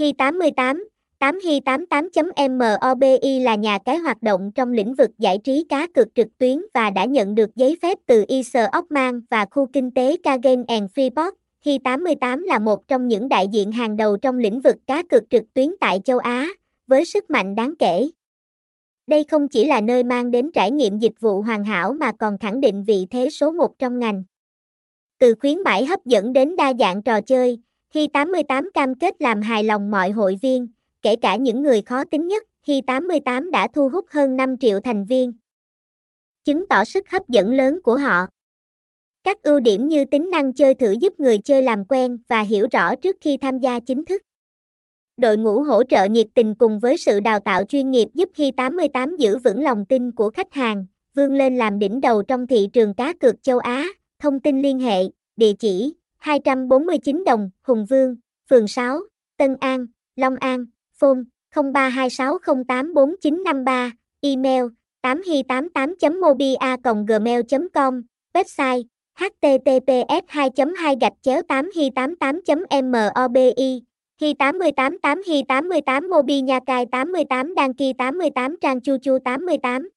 Hi88, 8 Hi88.mobi là nhà cái hoạt động trong lĩnh vực giải trí cá cược trực tuyến và đã nhận được giấy phép từ Isle Ockman và khu kinh tế Kagen and Freeport. Hi88 là một trong những đại diện hàng đầu trong lĩnh vực cá cược trực tuyến tại châu Á, với sức mạnh đáng kể. Đây không chỉ là nơi mang đến trải nghiệm dịch vụ hoàn hảo mà còn khẳng định vị thế số một trong ngành. Từ khuyến mãi hấp dẫn đến đa dạng trò chơi, Hi 88 cam kết làm hài lòng mọi hội viên, kể cả những người khó tính nhất. Hi 88 đã thu hút hơn 5 triệu thành viên, chứng tỏ sức hấp dẫn lớn của họ. Các ưu điểm như tính năng chơi thử giúp người chơi làm quen và hiểu rõ trước khi tham gia chính thức. Đội ngũ hỗ trợ nhiệt tình cùng với sự đào tạo chuyên nghiệp giúp Hi 88 giữ vững lòng tin của khách hàng, vươn lên làm đỉnh đầu trong thị trường cá cược châu Á. Thông tin liên hệ, địa chỉ 249 đồng, Hùng Vương, phường 6, Tân An, Long An, phone 0326084953, email 8hi88.mobia.gmail.com, website https 2 2 gạch chéo 8 hi 88 mobi hi 88 8 hi 88 mobi nha cai 88 đăng kỳ 88 trang chu chu 88